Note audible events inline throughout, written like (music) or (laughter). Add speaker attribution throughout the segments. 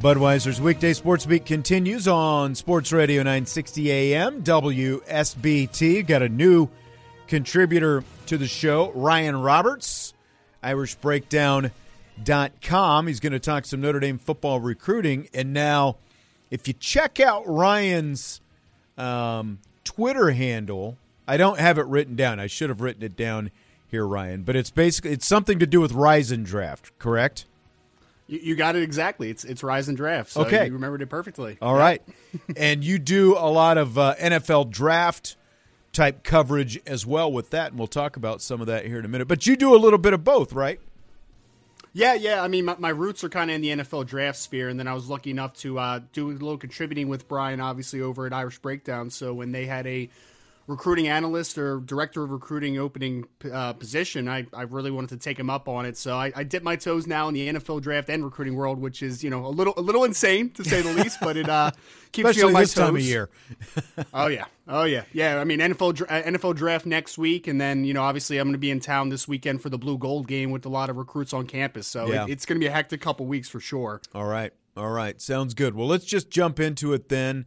Speaker 1: Budweiser's weekday sports beat continues on Sports Radio 960 AM WSBT. Got a new contributor to the show, Ryan Roberts, IrishBreakdown.com. He's going to talk some Notre Dame football recruiting. And now, if you check out Ryan's um, Twitter handle, I don't have it written down. I should have written it down here, Ryan. But it's basically it's something to do with and Draft, correct?
Speaker 2: You, you got it exactly. It's it's Rise and Draft. So
Speaker 1: Okay.
Speaker 2: you remembered it perfectly.
Speaker 1: All right. (laughs) and you do a lot of uh, NFL draft type coverage as well with that, and we'll talk about some of that here in a minute. But you do a little bit of both, right?
Speaker 2: Yeah, yeah. I mean, my, my roots are kind of in the NFL draft sphere, and then I was lucky enough to uh, do a little contributing with Brian, obviously over at Irish Breakdown. So when they had a recruiting analyst or director of recruiting opening uh, position, I, I really wanted to take him up on it. So I, I dip my toes now in the NFL draft and recruiting world, which is you know a little a little insane to say the (laughs) least, but it uh, keeps
Speaker 1: Especially
Speaker 2: me on my
Speaker 1: this
Speaker 2: toes.
Speaker 1: time of year. (laughs)
Speaker 2: Oh yeah, oh yeah, yeah. I mean NFL dra- uh, NFL draft next week, and then you know obviously I'm going to be in town this weekend for the Blue Gold game with a lot of recruits on campus. So
Speaker 1: Yeah.
Speaker 2: it, it's going to be a hectic couple weeks for sure.
Speaker 1: All right. All right. Sounds good. Well, let's just jump into it then.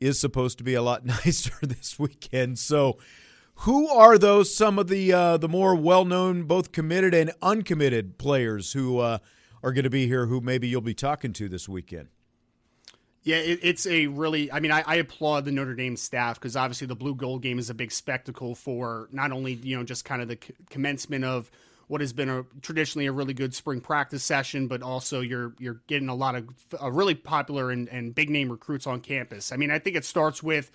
Speaker 1: is supposed to be a lot (laughs) nicer this weekend. So, who are those some of the uh, the more well known, both committed and uncommitted players who uh, are going to be here? Who maybe you'll be talking to this weekend?
Speaker 2: Yeah, it, it's a really. I mean, I, I applaud the Notre Dame staff because obviously the blue gold game is a big spectacle for not only you know just kind of the c- commencement of what has been a traditionally a really good spring practice session, but also you're you're getting a lot of uh, really popular and, and big name recruits on campus. I mean, I think it starts with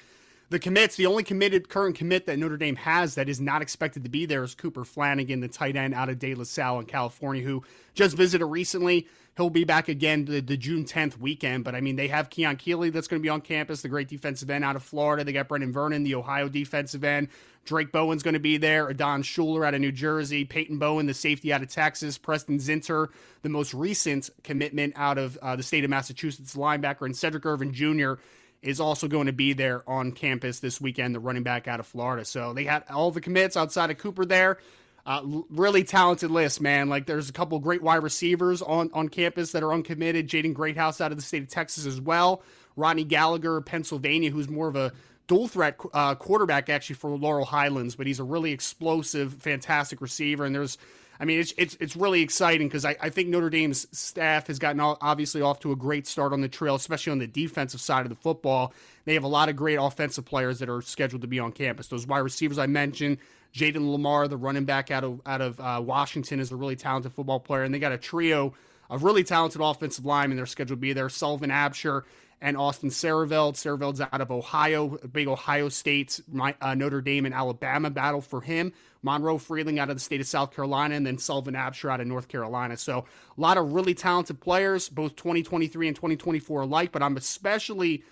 Speaker 2: the commits. The only committed current commit that Notre Dame has that is not expected to be there is Cooper Flanagan, the tight end out of De La Salle in California, who just visited recently. He'll be back again the, the June 10th weekend. But I mean, they have Keon Keeley that's going to be on campus, the great defensive end out of Florida. They got Brenan Vernon, the Ohio defensive end. Drayk Bowen's going to be there. Adon Shuler out of New Jersey. Peyton Bowen, the safety out of Texas. Preston Zinter, the most recent commitment out of uh, the state of Massachusetts linebacker. And Cedric Irvin Jr. is also going to be there on campus this weekend, the running back out of Florida. So they had all the commits outside of Cooper there. Uh, really talented list, man. Like there's a couple great wide receivers on, on campus that are uncommitted. Jaden Greathouse out of the state of Texas as well. Rodney Gallagher, Pennsylvania, who's more of a dual threat uh, quarterback actually for Laurel Highlands, but he's a really explosive, fantastic receiver. And there's, I mean, it's it's it's really exciting because I, I think Notre Dame's staff has gotten all, obviously off to a great start on the trail, especially on the defensive side of the football. They have a lot of great offensive players that are scheduled to be on campus. Those wide receivers I mentioned, Jayden Limar, the running back out of out of uh, Washington, is a really talented football player, and they got a trio of really talented offensive linemen. They're scheduled to be there. Sullivan Absher and Austin Siereveld. Siereveld's out of Ohio, big Ohio State, my, uh, Notre Dame, and Alabama battle for him. Monroe Freeling out of the state of South Carolina, and then Sullivan Absher out of North Carolina. So a lot of really talented players, both 2023 and 2024 alike. But I'm especially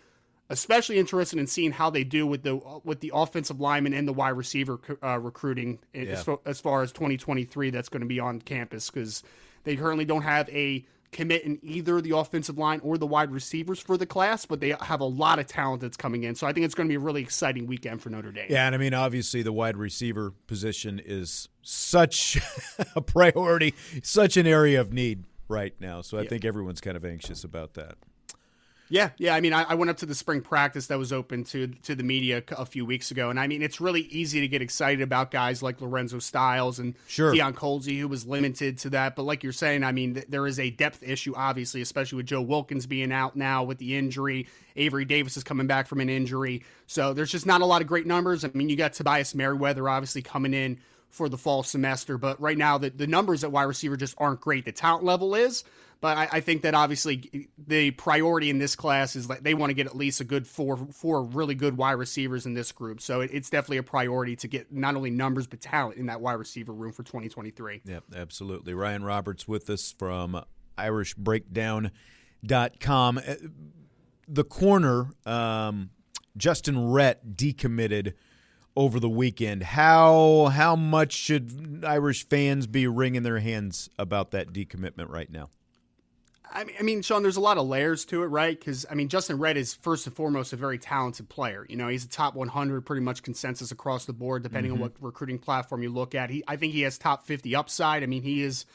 Speaker 2: especially interested in seeing how they do with the with the offensive lineman and the wide receiver uh, recruiting yeah. as, far, as far as 2023 that's going to be on campus because they currently don't have a commit in either the offensive line or the wide receivers for the class, but they have a lot of talent that's coming in. So I think it's going to be a really exciting weekend for Notre Dame.
Speaker 1: Yeah, and I mean, obviously, the wide receiver position is such (laughs) a priority, such an area of need right now. So I yeah. think everyone's kind of anxious about that.
Speaker 2: Yeah, yeah. I mean, I, I, went up to the spring practice that was open to to the media a few weeks ago, and I mean, it's really easy to get excited about guys like Lorenzo Styles and
Speaker 1: sure.
Speaker 2: Deion Colzie, who was limited to that. But like you're saying, I mean, th- there is a depth issue, obviously, especially with Joe Wilkins being out now with the injury. Avery Davis is coming back from an injury, so there's just not a lot of great numbers. I mean, you got Tobias Merriweather obviously coming in for the fall semester, but right now the, the numbers at wide receiver just aren't great. The talent level is. But I, I, think that obviously the priority in this class is like they want to get at least a good four four really good wide receivers in this group. So it, it's definitely a priority to get not only numbers but talent in that wide receiver room for 2023.
Speaker 1: Yep, absolutely. Ryan Roberts with us from IrishBreakdown.com. Uh, the corner, um, Justyn Rhett decommitted over the weekend. How how much should Irish fans be wringing their hands about that decommitment right now?
Speaker 2: I mean, I mean, Sean, there's a lot of layers to it, right? Because I mean, Justyn Rhett is first and foremost a very talented player. You know, he's a top 100, pretty much consensus across the board, depending mm-hmm. on what recruiting platform you look at. He, I think he has top 50 upside. I mean, he is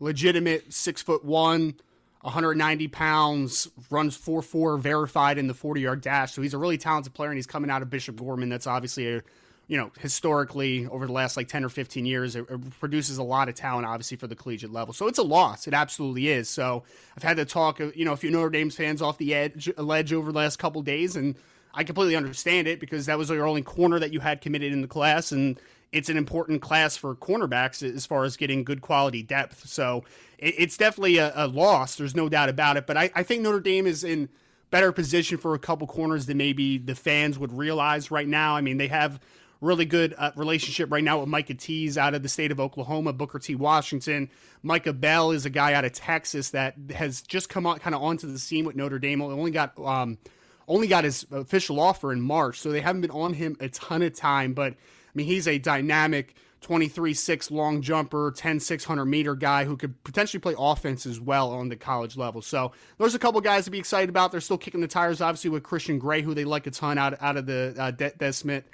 Speaker 2: legitimate, six foot one, 190 pounds, runs 4 4, verified in the 40 yard dash. So he's a really talented player, and he's coming out of Bishop Gorman. That's obviously a you know, historically over the last like 10 or 15 years, it, it, produces a lot of talent, obviously, for the collegiate level. So it's a loss. It absolutely is. So I've had to talk, you know, a few Notre Dame's fans off the edge, ledge over the last couple days, and I completely understand it because that was your only corner that you had committed in the class, and it's an important class for cornerbacks as far as getting good quality depth. So it, it's definitely a, a, loss. There's no doubt about it. But I, I think Notre Dame is in better position for a couple corners than maybe the fans would realize right now. I mean, they have – really good uh, relationship right now with Micah Tease out of the state of Oklahoma, Booker T. Washington. Micah Bell is a guy out of Texas that has just come on kind of onto the scene with Notre Dame. Only got um, only got his official offer in March, so they haven't been on him a ton of time. But mean, he's a dynamic 23 6 long jumper, 10 600 meter guy who could potentially play offense as well on the college level. So there's a couple guys to be excited about. They're still kicking the tires, obviously, with Christian Gray, who they like a ton out, out of the uh, De Smet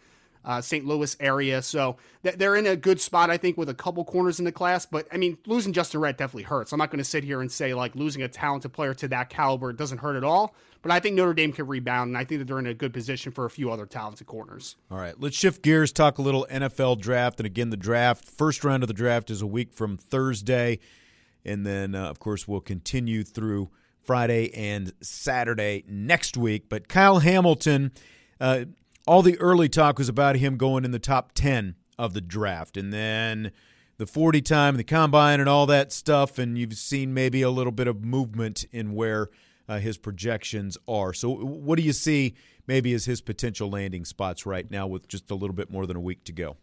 Speaker 2: uh, St. Louis area. So th- they're in a good spot, I think, with a couple corners in the class. But I mean, losing Justyn Rhett definitely hurts. I'm not going to sit here and say like losing a talented player to that caliber doesn't hurt at all. But I think Notre Dame can rebound, and I think that they're in a good position for a few other talented corners.
Speaker 1: All right, let's shift gears, talk a little NFL draft. And again, the draft, first round of the draft is a week from Thursday. And then, uh, of course, we'll continue through Friday and Saturday next week. But Kyle Hamilton, uh, all the early talk was about him going in the top 10 of the draft. And then the 40 time, the combine, and all that stuff. And you've seen maybe a little bit of movement in where uh, his projections are. So, what do you see maybe as his potential landing spots right now with just a little bit more than a week to go?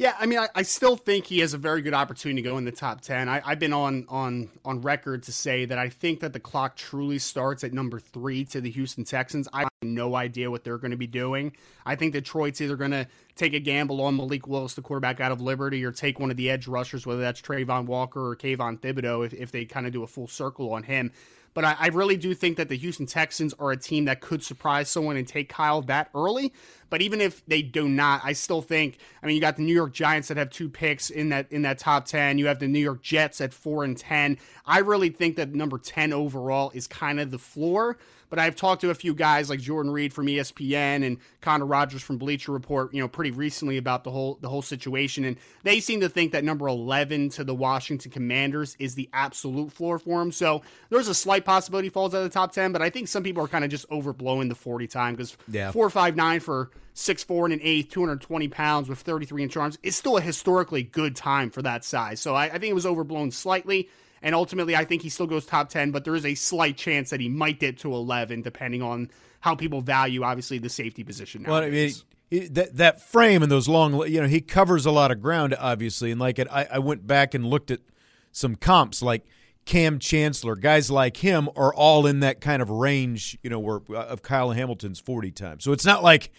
Speaker 2: Yeah, I mean, I, I, still think he has a very good opportunity to go in the top ten. I, have been on on on record to say that I think that the clock truly starts at number three to the Houston Texans. I have no idea what they're going to be doing. I think Detroit's either going to take a gamble on Malik Willis, the quarterback out of Liberty, or take one of the edge rushers, whether that's Travon Walker or Kayvon Thibodeaux, if, if they kind of do a full circle on him. But I, I, really do think that the Houston Texans are a team that could surprise someone and take Kyle that early. But even if they do not, I still think. I mean, you got the New York Giants that have two picks in that in that top ten. You have the New York Jets at four and ten. I really think that number ten overall is kind of the floor. But I've talked to a few guys like Jordan Reid from ESPN and Connor Rogers from Bleacher Report, you know, pretty recently about the whole the whole situation, and they seem to think that number eleven to the Washington Commanders is the absolute floor for him. So there's a slight possibility he falls out of the top ten, but I think some people are kind of just overblowing the forty time because yeah. four five nine for six four and an eighth, 220 pounds with 33 inch arms is still a historically good time for that size. So I, I think it was overblown slightly. And ultimately, I think he still goes top 10, but there is a slight chance that he might dip to 11, depending on how people value, obviously, the safety position. Nowadays. Well, I mean,
Speaker 1: that that frame and those long, you know, he covers a lot of ground, obviously. And like it, I, I went back and looked at some comps, like Kam Chancellor, guys like him are all in that kind of range, you know, where uh, of Kyle Hamilton's 40 times. So it's not like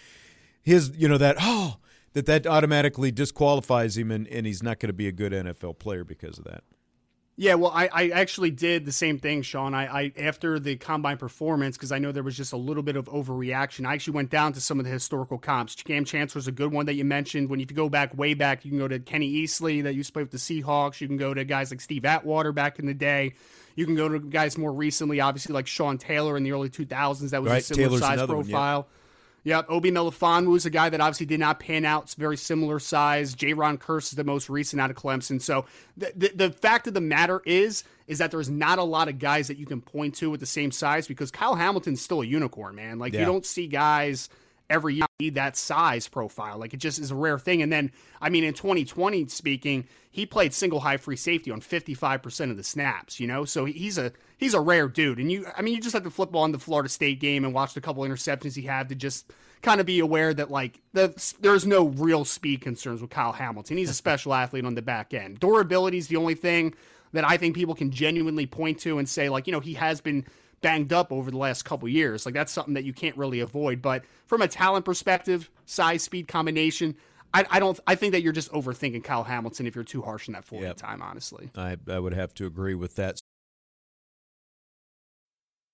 Speaker 1: his, you know, that oh that that automatically disqualifies him and, and he's not going to be a good NFL player because of that.
Speaker 2: Yeah, well, I, I actually did the same thing, Sean. I, I after the combine performance, because I know there was just a little bit of overreaction. I actually went down to some of the historical comps. Kam Chancellor's a good one that you mentioned. When you go back way back, you can go to Kenny Easley that used to play with the Seahawks. You can go to guys like Steve Atwater back in the day. You can go to guys more recently, obviously like Sean Taylor in the early 2000s. That was right, a similar Taylor's size profile. One, yeah. Yep, Obi Melifonwu is a guy that obviously did not pan out. It's very similar size. Jayron Kearse is the most recent out of Clemson. So the, the, the fact of the matter is, is that there's not a lot of guys that you can point to with the same size because Kyle Hamilton's still a unicorn, man. Like yeah. you don't see guys every year need that size profile. Like it just is a rare thing. And then, I mean, in 2020 speaking, he played single high free safety on 55% of the snaps, you know? So he's a he's a rare dude. And you I mean, you just have to flip on the Florida State game and watch the couple interceptions he had to just kind of be aware that like the, there's no real speed concerns with Kyle Hamilton. He's a (laughs) special athlete on the back end. Durability is the only thing that I think people can genuinely point to and say like, you know, he has been banged up over the last couple years. Like that's something that you can't really avoid. But from a talent perspective, size speed combination, I, I don't. I think that you're just overthinking Kyle Hamilton if you're too harsh in that 40 yep. time. Honestly,
Speaker 1: I I would have to agree with that.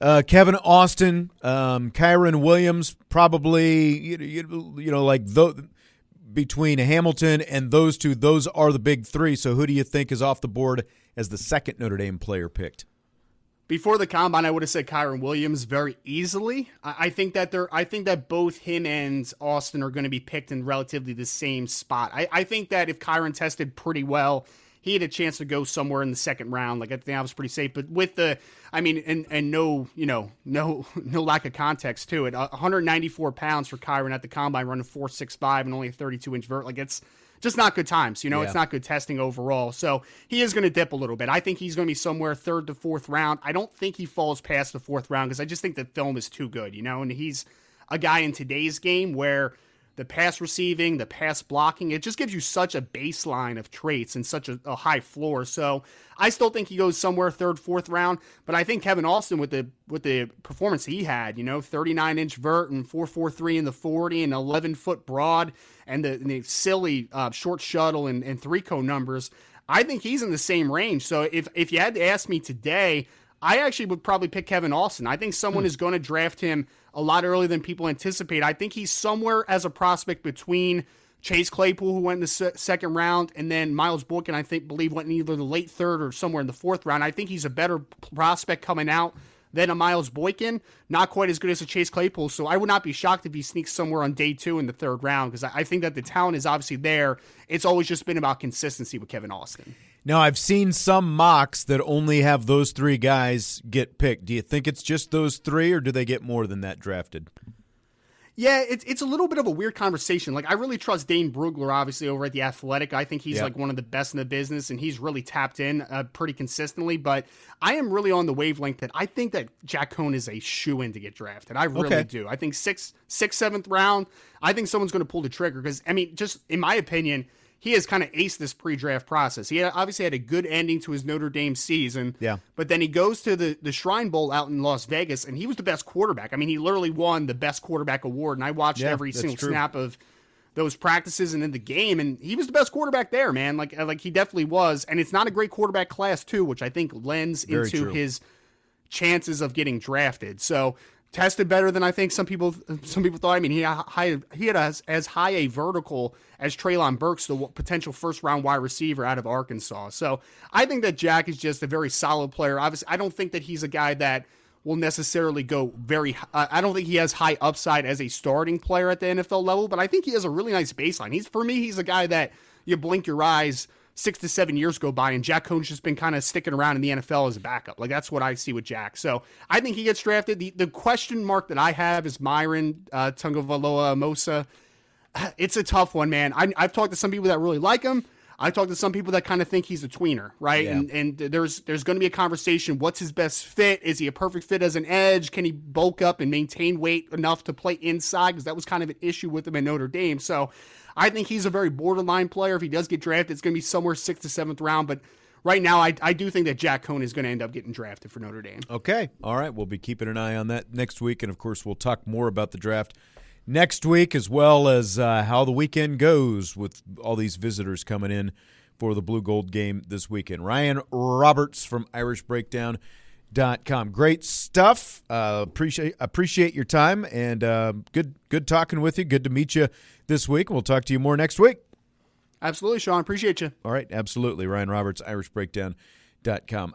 Speaker 1: Uh, Kevin Austin, um, Kyren Williams, probably you, you, you know like the, between Hamilton and those two, those are the big three. So who do you think is off the board as the second Notre Dame player picked?
Speaker 2: Before the combine, I would have said Kyren Williams very easily. I, I think that they're. I think that both him and Austin are going to be picked in relatively the same spot. I, I think that if Kyren tested pretty well he had a chance to go somewhere in the second round. Like I think that was pretty safe. But with the, I mean, and and no, you know, (laughs) no no lack of context to it. 194 pounds for Kyren at the combine, running 4.65 and only a 32 inch vert. Like it's just not good times. You know, yeah. it's not good testing overall. So he is going to dip a little bit. I think he's going to be somewhere third to fourth round. I don't think he falls past the fourth round because I just think the film is too good. You know, and he's a guy in today's game where the pass receiving, the pass blocking. It just gives you such a baseline of traits and such a, a, high floor. So I still think he goes somewhere third, fourth round. But I think Kevin Austin with the with the performance he had, you know, 39 inch vert and 443 in the 40 and 11 foot broad and the, and the silly uh, short shuttle and, and three cone numbers. I think he's in the same range. So if if you had to ask me today, I actually would probably pick Kevin Austin. I think someone hmm. is going to draft him a lot earlier than people anticipate. I think he's somewhere as a prospect between Chase Claypool, who went in the se- second round, and then Miles Boykin, I think, believe went in either the late third or somewhere in the fourth round. I think he's a better prospect coming out than a Miles Boykin. Not quite as good as a Chase Claypool. So I would not be shocked if he sneaks somewhere on day two in the third round because I think that the talent is obviously there. It's always just been about consistency with Kevin Austin.
Speaker 1: Now, I've seen some mocks that only have those three guys get picked. Do you think it's just those three, or do they get more than that drafted?
Speaker 2: Yeah, it's it's a little bit of a weird conversation. Like I really trust Dane Brugler, obviously over at the Athletic. I think he's like one of the best in the business, and he's really tapped in uh, pretty consistently. But I am really on the wavelength that I think that Jack Coan is a shoe in to get drafted. I really okay. do. I think six, six, seventh round. I think someone's going to pull the trigger because I mean, just in my opinion he has kind of aced this pre-draft process. He uh, obviously had a good ending to his Notre Dame season.
Speaker 1: Yeah.
Speaker 2: But then he goes to the the Shrine Bowl out in Las Vegas, and he was the best quarterback. I mean, he literally won the best quarterback award, and I watched yeah, every single true. snap of those practices and in the game, and he was the best quarterback there, man. Like uh, like he definitely was. And it's not a great quarterback class too, which I think lends Very into true. his chances of getting drafted. So tested better than I think some people some people thought. I mean, he had high, he had as, as high a vertical as Treylon Burks, the potential first round wide receiver out of Arkansas. So I think that Jack is just a very solid player. Obviously, I don't think that he's a guy that will necessarily go very. Uh, I don't think he has high upside as a starting player at the NFL level, but I think he has a really nice baseline. He's for me, he's a guy that you blink your eyes six to seven years go by, and Jack Coan's just been kind of sticking around in the NFL as a backup. Like that's what I see with Jack. So I think he gets drafted. The the question mark that I have is Myron uh, Tagovailoa-Amosa. (sighs) It's a tough one, man. I, I've talked to some people that really like him. I talked to some people that kind of think he's a tweener, right? Yeah. And and there's there's going to be a conversation. What's his best fit? Is he a perfect fit as an edge? Can he bulk up and maintain weight enough to play inside? Because that was kind of an issue with him at Notre Dame. So I think he's a very borderline player. If he does get drafted, it's going to be somewhere sixth to seventh round. But right now, I, I do think that Jack Coan is going to end up getting drafted for Notre Dame.
Speaker 1: Okay. All right. We'll be keeping an eye on that next week. And of course, we'll talk more about the draft next week as well as uh, how the weekend goes with all these visitors coming in for the blue gold game this weekend. Ryan Roberts from Irish Breakdown. Com. Great stuff. Uh, appreciate appreciate your time and uh, good good talking with you. Good to meet you this week. We'll talk to you more next week.
Speaker 2: Absolutely, Sean. Appreciate you.
Speaker 1: All right, absolutely. Ryan Roberts, IrishBreakdown.com.